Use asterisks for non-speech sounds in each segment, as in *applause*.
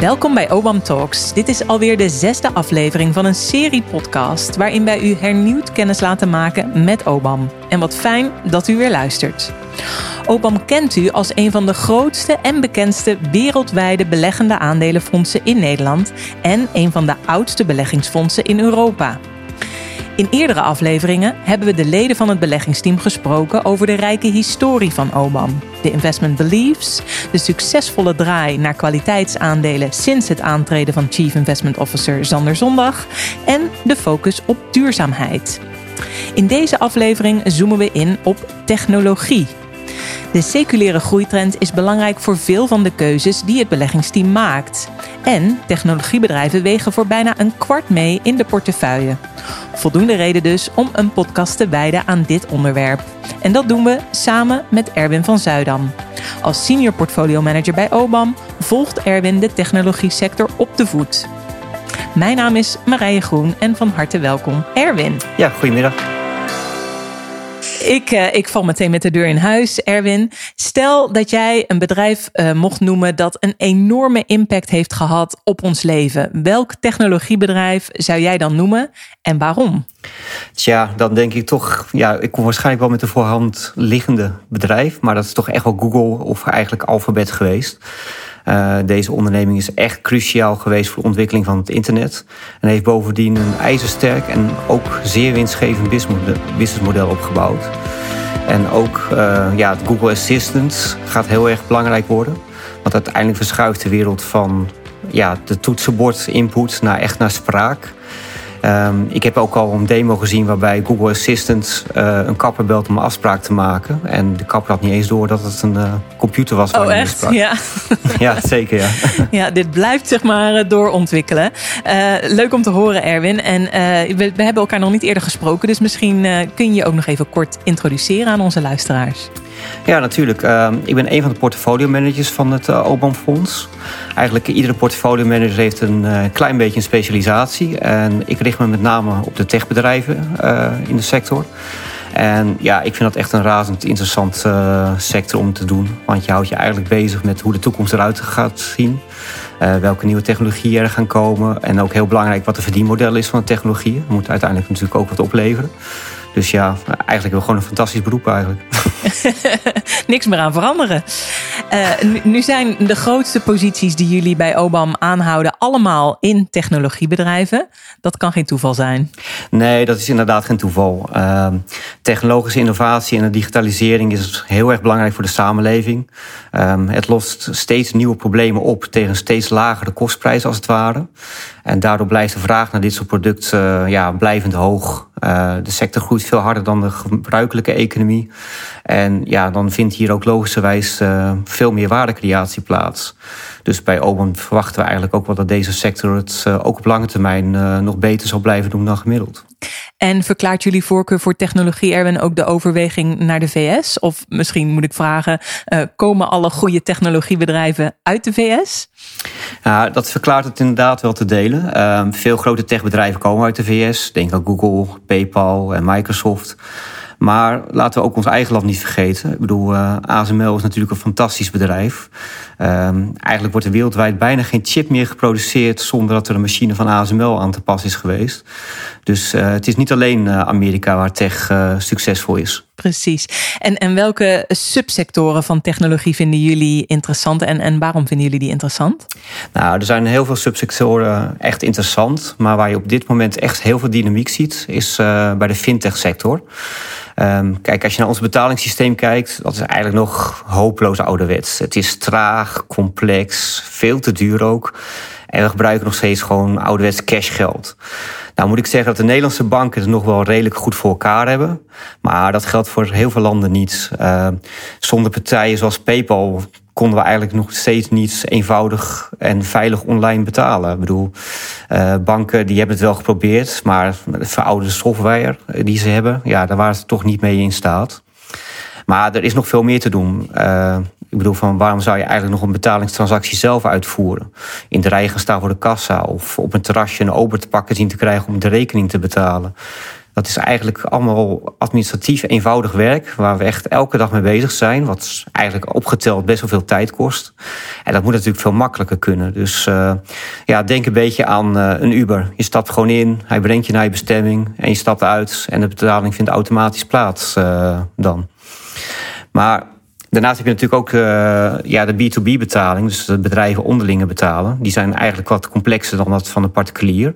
Welkom bij Obam Talks. Dit is alweer de zesde aflevering van een serie podcast waarin wij u hernieuwd kennis laten maken met Obam. En wat fijn dat u weer luistert. Obam kent u als een van de grootste en bekendste wereldwijde beleggende aandelenfondsen in Nederland en een van de oudste beleggingsfondsen in Europa. In eerdere afleveringen hebben we de leden van het beleggingsteam gesproken over de rijke historie van OBAM, de investment beliefs, de succesvolle draai naar kwaliteitsaandelen sinds het aantreden van Chief Investment Officer Zander Zondag en de focus op duurzaamheid. In deze aflevering zoomen we in op technologie. De seculiere groeitrend is belangrijk voor veel van de keuzes die het beleggingsteam maakt. En technologiebedrijven wegen voor bijna een kwart mee in de portefeuille. Voldoende reden dus om een podcast te wijden aan dit onderwerp. En dat doen we samen met Erwin van Zuidam. Als senior portfolio manager bij OBAM volgt Erwin de technologie sector op de voet. Mijn naam is Marije Groen en van harte welkom Erwin. Ja, goedemiddag. Ik, uh, ik val meteen met de deur in huis, Erwin. Stel dat jij een bedrijf uh, mocht noemen dat een enorme impact heeft gehad op ons leven. Welk technologiebedrijf zou jij dan noemen en waarom? Tja, dan denk ik toch, ja, ik kom waarschijnlijk wel met de voorhand liggende bedrijf, maar dat is toch echt wel Google of eigenlijk Alphabet geweest. Uh, deze onderneming is echt cruciaal geweest voor de ontwikkeling van het internet. En heeft bovendien een ijzersterk en ook zeer winstgevend businessmodel opgebouwd. En ook uh, ja, het Google Assistant gaat heel erg belangrijk worden. Want uiteindelijk verschuift de wereld van ja, de toetsenbord input naar echt naar spraak. Um, ik heb ook al een demo gezien waarbij Google Assistant uh, een kapper belt om een afspraak te maken. En de kapper had niet eens door dat het een uh, computer was. Oh, echt? Ja. *laughs* ja, zeker. Ja. *laughs* ja, dit blijft zeg maar eh, doorontwikkelen. Uh, leuk om te horen, Erwin. En we, we, hebben elkaar nog niet eerder gesproken. Dus misschien kun je je ook nog even kort introduceren aan onze luisteraars. Ja, natuurlijk. Uh, ik ben een van de portfolio managers van het uh, Fonds. Eigenlijk iedere portfolio manager heeft een uh, klein beetje een specialisatie. En ik richt me met name op de techbedrijven in de sector. En ja, ik vind dat echt een razend interessant sector om te doen. Want je houdt je eigenlijk bezig met hoe de toekomst eruit gaat zien. welke nieuwe technologieën er gaan komen. En ook heel belangrijk wat de verdienmodel is van de technologieën. Moet uiteindelijk natuurlijk ook wat opleveren. Dus ja, eigenlijk hebben we gewoon een fantastisch beroep eigenlijk. *laughs* Niks meer aan veranderen. Uh, nu, zijn de grootste posities die jullie bij Obam aanhouden allemaal in technologiebedrijven. Dat kan geen toeval zijn. Nee, dat is inderdaad geen toeval. Uh, technologische innovatie en de digitalisering is heel erg belangrijk voor de samenleving. Uh, het lost steeds nieuwe problemen op tegen steeds lagere kostprijzen als het ware. En daardoor blijft de vraag naar dit soort producten uh, ja, blijvend hoog. Uh, de sector groeit veel harder dan de gebruikelijke economie. En ja, dan vindt hier ook logischerwijs uh, veel meer waardecreatie plaats. Dus bij Oban verwachten we eigenlijk ook wel dat deze sector het uh, ook op lange termijn uh, nog beter zal blijven doen dan gemiddeld. En verklaart jullie voorkeur voor technologie, Erwin, ook de overweging naar de VS? Of misschien moet ik vragen, komen alle goede technologiebedrijven uit de VS? Ja, dat verklaart het inderdaad wel te delen. Uh, veel grote techbedrijven komen uit de VS. Denk aan Google, PayPal en Microsoft. Maar laten we ook ons eigen land niet vergeten. Ik bedoel, uh, ASML is natuurlijk een fantastisch bedrijf. Um, eigenlijk wordt er wereldwijd bijna geen chip meer geproduceerd zonder dat er een machine van ASML aan te pas is geweest. Dus uh, het is niet alleen uh, Amerika waar tech succesvol is. Precies. En, en welke subsectoren van technologie vinden jullie interessant en, en waarom vinden jullie die interessant? Nou, er zijn heel veel subsectoren echt interessant. Maar waar je op dit moment echt heel veel dynamiek ziet, is bij de fintech sector. Um, kijk, als je naar ons betalingssysteem kijkt, dat is eigenlijk nog hopeloos ouderwets. Het is traag, complex, veel te duur ook. En we gebruiken nog steeds gewoon ouderwets cashgeld. Nou moet ik zeggen dat de Nederlandse banken het nog wel redelijk goed voor elkaar hebben. Maar dat geldt voor heel veel landen niet. Uh, zonder partijen zoals PayPal konden we eigenlijk nog steeds niet eenvoudig en veilig online betalen. Ik bedoel, uh, banken die hebben het wel geprobeerd, maar de verouderde software die ze hebben, ja, daar waren ze toch niet mee in staat. Maar er is nog veel meer te doen. Uh, ik bedoel, van waarom zou je eigenlijk nog een betalingstransactie zelf uitvoeren? In de rij gaan staan voor de kassa of op een terrasje een ober te pakken zien te krijgen om de rekening te betalen. Dat is eigenlijk allemaal administratief eenvoudig werk, waar we echt elke dag mee bezig zijn. Wat eigenlijk opgeteld best wel veel tijd kost. En dat moet natuurlijk veel makkelijker kunnen. Dus uh, ja, denk een beetje aan uh, een Uber. Je stapt gewoon in, hij brengt je naar je bestemming en je stapt uit en de betaling vindt automatisch plaats uh, dan. Maar Daarnaast heb je natuurlijk ook uh, ja, de B2B-betaling, dus de bedrijven onderlinge betalen. Die zijn eigenlijk wat complexer dan dat van de particulier.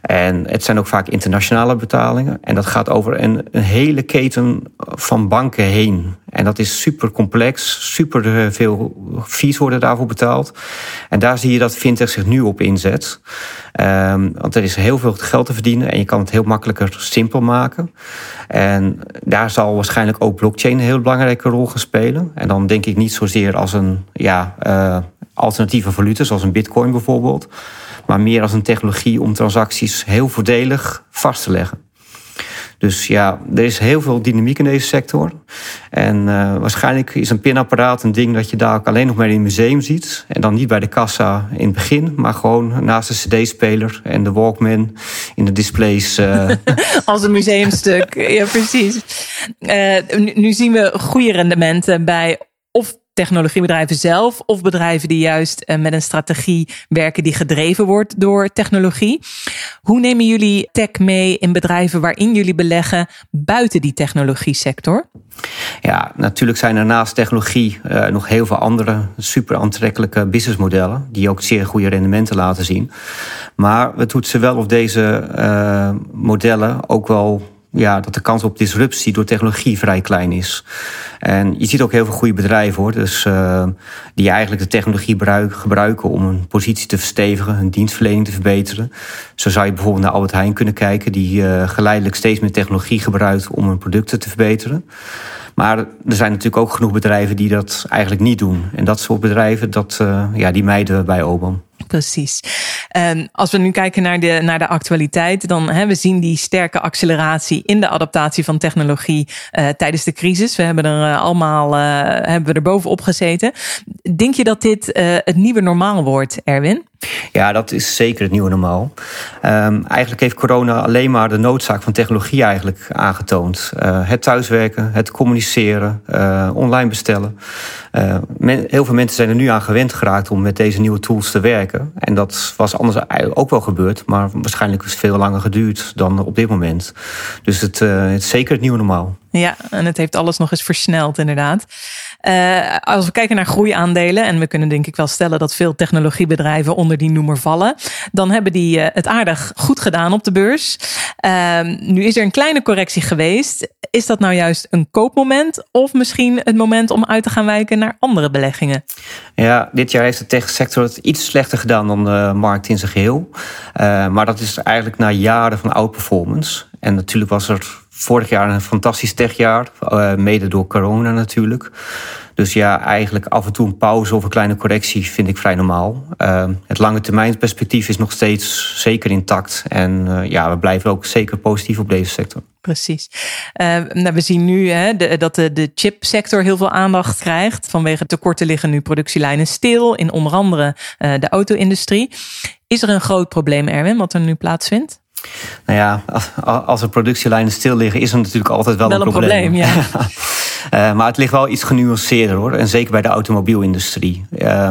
En het zijn ook vaak internationale betalingen. En dat gaat over een, een hele keten van banken heen. En dat is super complex, super veel fees worden daarvoor betaald. En daar zie je dat fintech zich nu op inzet. Um, want er is heel veel geld te verdienen en je kan het heel makkelijker simpel maken. En daar zal waarschijnlijk ook blockchain een heel belangrijke rol gaan spelen. En dan denk ik niet zozeer als een ja, uh, alternatieve valuta, zoals een bitcoin bijvoorbeeld. Maar meer als een technologie om transacties heel voordelig vast te leggen. Dus ja, er is heel veel dynamiek in deze sector. En uh, waarschijnlijk is een pinapparaat een ding dat je daar ook alleen nog maar in een museum ziet. En dan niet bij de kassa in het begin, maar gewoon naast de CD-speler en de Walkman in de displays. Uh... *laughs* Als een museumstuk, ja precies. Uh, nu, nu zien we goede rendementen bij of technologiebedrijven zelf of bedrijven die juist eh, met een strategie werken die gedreven wordt door technologie. Hoe nemen jullie tech mee in bedrijven waarin jullie beleggen buiten die technologie sector? Ja, natuurlijk zijn er naast technologie uh, nog heel veel andere super aantrekkelijke businessmodellen die ook zeer goede rendementen laten zien. Maar we toetsen wel of deze uh, modellen ook wel ja, dat de kans op disruptie door technologie vrij klein is. En je ziet ook heel veel goede bedrijven hoor, dus, uh, die eigenlijk de technologie gebruiken om een positie te verstevigen, hun dienstverlening te verbeteren. Zo zou je bijvoorbeeld naar Albert Heijn kunnen kijken, die uh, geleidelijk steeds meer technologie gebruikt om hun producten te verbeteren. Maar er zijn natuurlijk ook genoeg bedrijven die dat eigenlijk niet doen. En dat soort bedrijven, dat, uh, ja, die mijden we bij Obam. Precies. Um, als we nu kijken naar de, naar de actualiteit, dan hebben we zien die sterke acceleratie in de adaptatie van technologie uh, tijdens de crisis. We hebben er uh, allemaal uh, hebben we er bovenop gezeten. Denk je dat dit het nieuwe normaal wordt, Erwin? Ja, dat is zeker het nieuwe normaal. Um, eigenlijk heeft corona alleen maar de noodzaak van technologie eigenlijk aangetoond. Uh, het thuiswerken, het communiceren, uh, online bestellen. Men, heel veel mensen zijn er nu aan gewend geraakt om met deze nieuwe tools te werken. En dat was anders ook wel gebeurd, maar waarschijnlijk is het veel langer geduurd dan op dit moment. Dus het, het is zeker het nieuwe normaal. Ja, en het heeft alles nog eens versneld, inderdaad. Uh, als we kijken naar groeiaandelen, en we kunnen denk ik wel stellen dat veel technologiebedrijven onder die noemer vallen, dan hebben die uh, het aardig goed gedaan op de beurs. Uh, nu is er een kleine correctie geweest. Is dat nou juist een koopmoment of misschien het moment om uit te gaan wijken naar andere beleggingen? Ja, dit jaar heeft de techsector het iets slechter gedaan dan de markt in zijn geheel. Uh, maar dat is eigenlijk na jaren van outperformance. En natuurlijk was er vorig jaar een fantastisch techjaar. Uh, mede door corona natuurlijk. Dus ja, eigenlijk af en toe een pauze of een kleine correctie vind ik vrij normaal. Uh, het lange termijn perspectief is nog steeds zeker intact. En uh, ja, we blijven ook zeker positief op deze sector. Precies. Uh, nou, we zien nu hè, dat de, de chipsector heel veel aandacht krijgt. Vanwege tekorten liggen nu productielijnen stil in onder andere de auto-industrie. Is er een groot probleem, Erwin, wat er nu plaatsvindt? Nou ja, als er productielijnen stil liggen, is er natuurlijk altijd wel, wel een, een probleem. probleem ja. uh, *laughs* maar het ligt wel iets genuanceerder hoor. En zeker bij de automobielindustrie. Uh,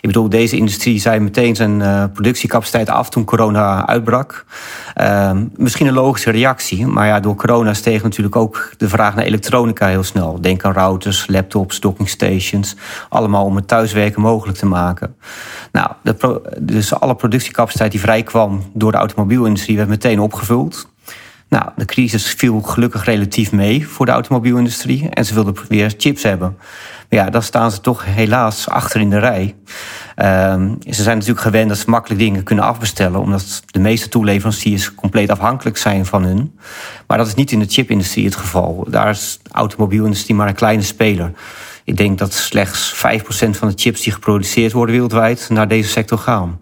ik bedoel, deze industrie zei meteen zijn uh, productiecapaciteit af toen corona uitbrak. misschien een logische reactie. Maar ja, door corona steeg natuurlijk ook de vraag naar elektronica heel snel. Denk aan routers, laptops, docking stations. Allemaal om het thuiswerken mogelijk te maken. Nou, de dus alle productiecapaciteit die vrijkwam door de automobielindustrie werd meteen opgevuld. Nou, de crisis viel gelukkig relatief mee voor de automobielindustrie en ze wilden weer chips hebben. Maar ja, dan staan ze toch helaas achter in de rij. Um, ze zijn natuurlijk gewend dat ze makkelijk dingen kunnen afbestellen, omdat de meeste toeleveranciers compleet afhankelijk zijn van hun. Maar dat is niet in de chipindustrie het geval. Daar is de automobielindustrie maar een kleine speler. Ik denk dat slechts 5% van de chips die geproduceerd worden wereldwijd naar deze sector gaan.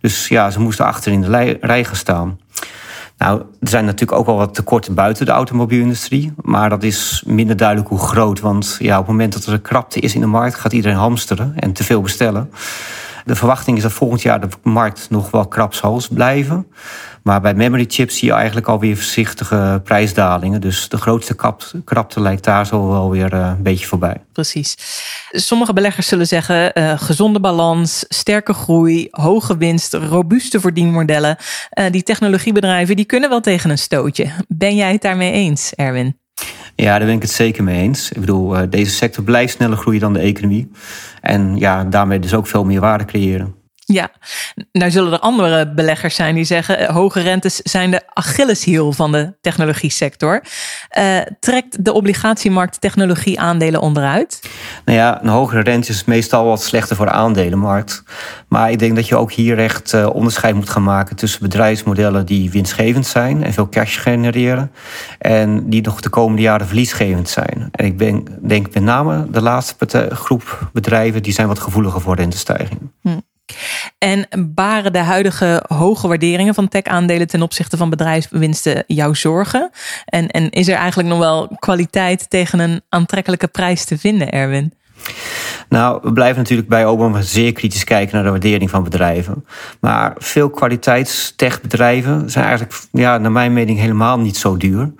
Dus ja, ze moesten achter in de rij gaan staan. Nou, er zijn natuurlijk ook wel wat tekorten buiten de automobielindustrie. Maar dat is minder duidelijk hoe groot. Want ja, op het moment dat er een krapte is in de markt, gaat iedereen hamsteren en te veel bestellen. De verwachting is dat volgend jaar de markt nog wel krap zal blijven. Maar bij memory chips zie je eigenlijk alweer voorzichtige prijsdalingen. Dus de grootste krapte lijkt daar zo wel weer eh, een beetje voorbij. Precies. Sommige beleggers zullen zeggen: uh, gezonde balans, sterke groei, hoge winst, robuuste verdienmodellen. Uh, die technologiebedrijven die kunnen wel tegen een stootje. Ben jij het daarmee eens, Erwin? Ja, daar ben ik het zeker mee eens. Ik bedoel, deze sector blijft sneller groeien dan de economie. En ja, daarmee dus ook veel meer waarde creëren. Ja, nou zullen er andere beleggers zijn die zeggen: eh, hoge rentes zijn de Achilleshiel van de technologie sector. Uh, trekt de obligatiemarkt technologie aandelen onderuit? Nou ja, een hogere rente is meestal wat slechter voor de aandelenmarkt. Maar ik denk dat je ook hier echt uh, onderscheid moet gaan maken tussen bedrijfsmodellen die winstgevend zijn en veel cash genereren. En die nog de komende jaren verliesgevend zijn. En ik ben, denk met name de laatste groep bedrijven die zijn wat gevoeliger voor rentestijgingen. Hm. En baren de huidige hoge waarderingen van tech-aandelen ten opzichte van bedrijfswinsten jouw zorgen? En, en is er eigenlijk nog wel kwaliteit tegen een aantrekkelijke prijs te vinden, Erwin? Nou, we blijven natuurlijk bij Obama zeer kritisch kijken naar de waardering van bedrijven. Maar veel kwaliteitstechbedrijven zijn eigenlijk, ja, naar mijn mening, helemaal niet zo duur.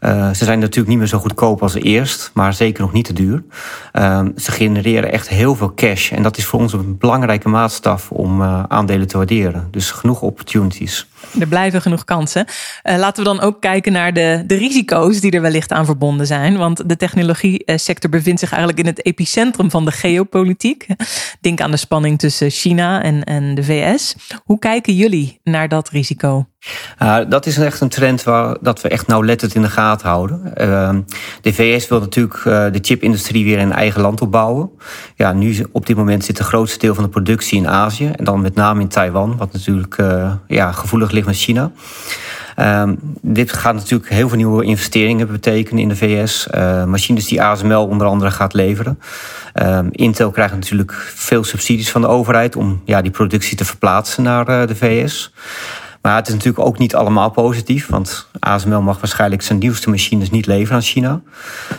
Uh, ze zijn natuurlijk niet meer zo goedkoop als eerst, maar zeker nog niet te duur. Uh, ze genereren echt heel veel cash. En dat is voor ons een belangrijke maatstaf om uh, aandelen te waarderen. Dus genoeg opportunities. Er blijven genoeg kansen. Uh, laten we dan ook kijken naar de, de risico's die er wellicht aan verbonden zijn. Want de technologie sector bevindt zich eigenlijk in het epicentrum van de geopolitiek. Denk aan de spanning tussen China en, en de VS. Hoe kijken jullie naar dat risico? Uh, dat is echt een trend waar dat we echt nauwlettend in de gaten houden. Uh, de VS wil natuurlijk uh, de chipindustrie weer in eigen land opbouwen. Ja, nu op dit moment zit de grootste deel van de productie in Azië en dan met name in Taiwan, wat natuurlijk uh, ja, gevoelig ligt met China. Um, dit gaat natuurlijk heel veel nieuwe investeringen betekenen in de VS. Uh, machines die ASML onder andere gaat leveren. Um, Intel krijgt natuurlijk veel subsidies van de overheid om ja, die productie te verplaatsen naar uh, de VS. Maar het is natuurlijk ook niet allemaal positief, want ASML mag waarschijnlijk zijn nieuwste machines niet leveren aan China.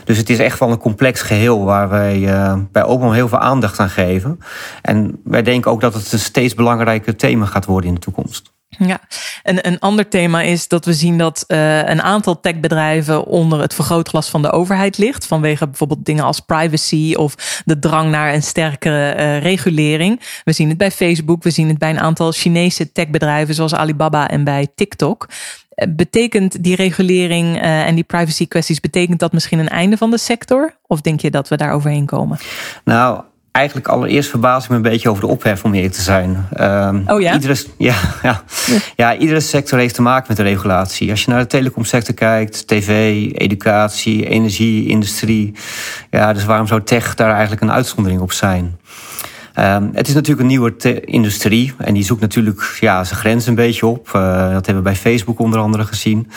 Dus het is echt wel een complex geheel waar wij uh, bij Obama heel veel aandacht aan geven. En wij denken ook dat het een steeds belangrijker thema gaat worden in de toekomst. Ja, en een ander thema is dat we zien dat uh, een aantal techbedrijven onder het vergrootglas van de overheid ligt. Vanwege bijvoorbeeld dingen als privacy of de drang naar een sterkere uh, regulering. We zien het bij Facebook, we zien het bij een aantal Chinese techbedrijven zoals Alibaba en bij TikTok. Eh, betekent die regulering en die privacy kwesties, betekent dat misschien een einde van de sector? Of denk je dat we daar overheen komen? Nou, eigenlijk allereerst verbaas ik me een beetje over de ophef, om eerlijk te zijn. Um, oh ja? Iedere, *laughs* ja, ja, ja, iedere sector heeft te maken met de regulatie. Als je naar de telecomsector kijkt, tv, educatie, energie, industrie. Ja, dus waarom zou tech daar eigenlijk een uitzondering op zijn? Um, het is natuurlijk een nieuwe industrie en die zoekt natuurlijk ja, zijn grens een beetje op. Uh, dat hebben we bij Facebook onder andere gezien.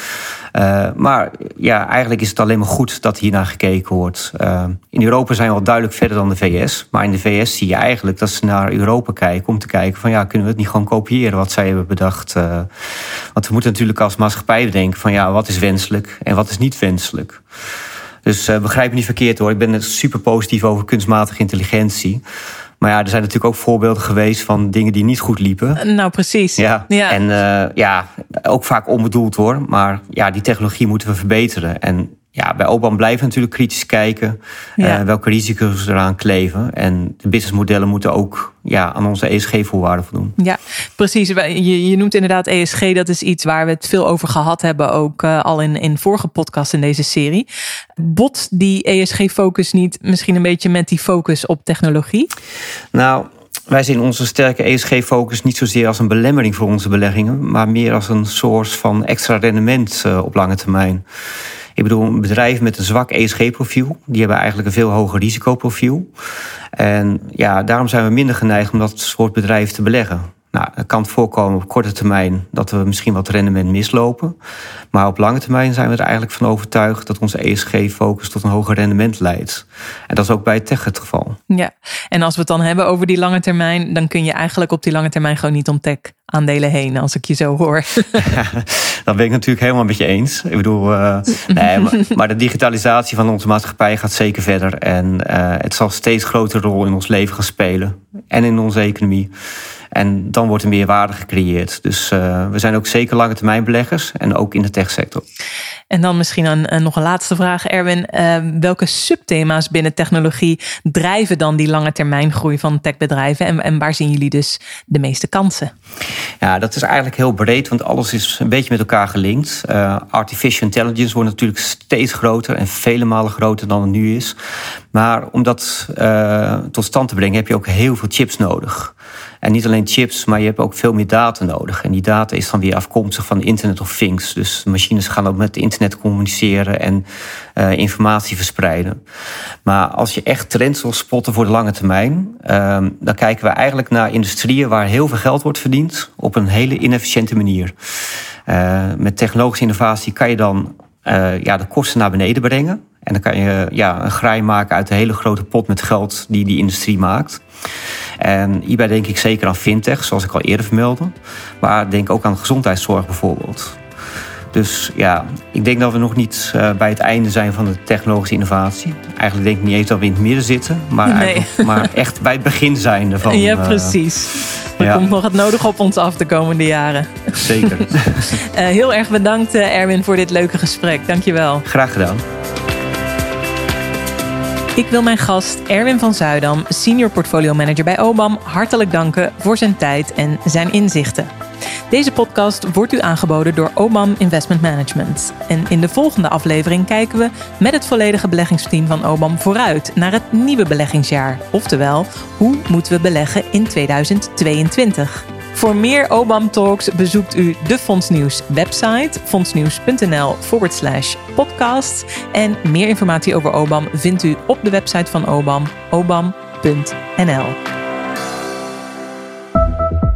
Uh, maar ja, eigenlijk is het alleen maar goed dat hier naar gekeken wordt. Uh, in Europa zijn we al duidelijk verder dan de VS. Maar in de VS zie je eigenlijk dat ze naar Europa kijken om te kijken van ja, kunnen we het niet gewoon kopiëren wat zij hebben bedacht. want we moeten natuurlijk als maatschappij bedenken van ja, wat is wenselijk en wat is niet wenselijk. Dus begrijp me niet verkeerd hoor. Ik ben super positief over kunstmatige intelligentie. Maar ja, er zijn natuurlijk ook voorbeelden geweest van dingen die niet goed liepen. Nou, precies. Ja. ja. En uh, ja, ook vaak onbedoeld hoor. Maar ja, die technologie moeten we verbeteren. En ja, bij Oban blijven natuurlijk kritisch kijken ja. uh, welke risico's eraan kleven. En de businessmodellen moeten ook ja, aan onze ESG-voorwaarden voldoen. Ja, precies. Je, je noemt inderdaad ESG, dat is iets waar we het veel over gehad hebben, ook uh, al in, in vorige podcast in deze serie. Bot die ESG-focus niet misschien een beetje met die focus op technologie? Nou, wij zien onze sterke ESG-focus niet zozeer als een belemmering voor onze beleggingen, maar meer als een source van extra rendement uh, op lange termijn. Ik bedoel, een bedrijf met een zwak ESG-profiel, die hebben eigenlijk een veel hoger risicoprofiel. En ja, daarom zijn we minder geneigd om dat soort bedrijven te beleggen. Nou, het kan voorkomen op korte termijn dat we misschien wat rendement mislopen. Maar op lange termijn zijn we er eigenlijk van overtuigd dat onze ESG-focus tot een hoger rendement leidt. En dat is ook bij tech het geval. Ja, en als we het dan hebben over die lange termijn, dan kun je eigenlijk op die lange termijn gewoon niet om tech aandelen heen, als ik je zo hoor. *laughs* dat ben ik natuurlijk helemaal met je eens. Ik bedoel, uh, *laughs* nee, maar, maar, de digitalisatie van onze maatschappij gaat zeker verder. En uh, het zal steeds grotere rol in ons leven gaan spelen. En in onze economie. En dan wordt er meer waarde gecreëerd. Dus uh, we zijn ook zeker lange termijn beleggers. En ook in de techsector. En dan misschien een, een, nog een laatste vraag, Erwin. Uh, welke subthema's binnen technologie drijven dan die lange termijn groei van techbedrijven? En, en waar zien jullie dus de meeste kansen? Ja, dat is eigenlijk heel breed, want alles is een beetje met elkaar gelinkt. Uh, artificial intelligence wordt natuurlijk steeds groter en vele malen groter dan het nu is. Maar om dat tot stand te brengen heb je ook heel veel chips nodig. En niet alleen chips, maar je hebt ook veel meer data nodig. En die data is dan weer afkomstig van Internet of Things. Dus machines gaan ook met internet communiceren en uh, informatie verspreiden. Maar als je echt trends wil spotten voor de lange termijn, uh, dan kijken we eigenlijk naar industrieën waar heel veel geld wordt verdiend op een hele inefficiënte manier. Uh, met technologische innovatie kan je dan uh, ja, de kosten naar beneden brengen. En dan kan je ja, een graai maken uit een hele grote pot met geld die die industrie maakt. En hierbij denk ik zeker aan fintech, zoals ik al eerder vermeldde. Maar denk ook aan gezondheidszorg bijvoorbeeld. Dus ja, ik denk dat we nog niet uh, bij het einde zijn van de technologische innovatie. Eigenlijk denk ik niet eens dat we in het midden zitten, maar, nee. maar *laughs* echt bij het begin zijn ervan. Ja, precies. Er ja. komt nog het nodig op ons af de komende jaren. Zeker. uh, *laughs* heel erg bedankt, Erwin, voor dit leuke gesprek. Dankjewel. Graag gedaan. Ik wil mijn gast Erwin van Zuidam, Senior Portfolio Manager bij OBAM, hartelijk danken voor zijn tijd en zijn inzichten. Deze podcast wordt u aangeboden door OBAM Investment Management. En in de volgende aflevering kijken we met het volledige beleggingsteam van OBAM vooruit naar het nieuwe beleggingsjaar. Oftewel, hoe moeten we beleggen in 2022? Voor meer OBAM Talks bezoekt u de Fondsnieuws website fondsnieuws.nl podcast. En meer informatie over OBAM vindt u op de website van OBAM, obam.nl.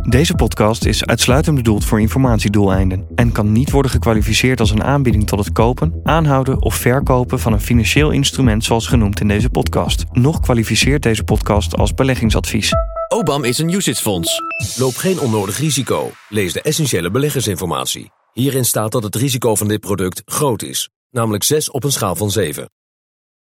Deze podcast is uitsluitend bedoeld voor informatiedoeleinden en kan niet worden gekwalificeerd als een aanbieding tot het kopen, aanhouden of verkopen van een financieel instrument zoals genoemd in deze podcast. Nog kwalificeert deze podcast als beleggingsadvies. OBAM is een UCITS-fonds. Loop geen onnodig risico. Lees de essentiële beleggersinformatie. Hierin staat dat het risico van dit product groot is, namelijk 6 op een schaal van 7.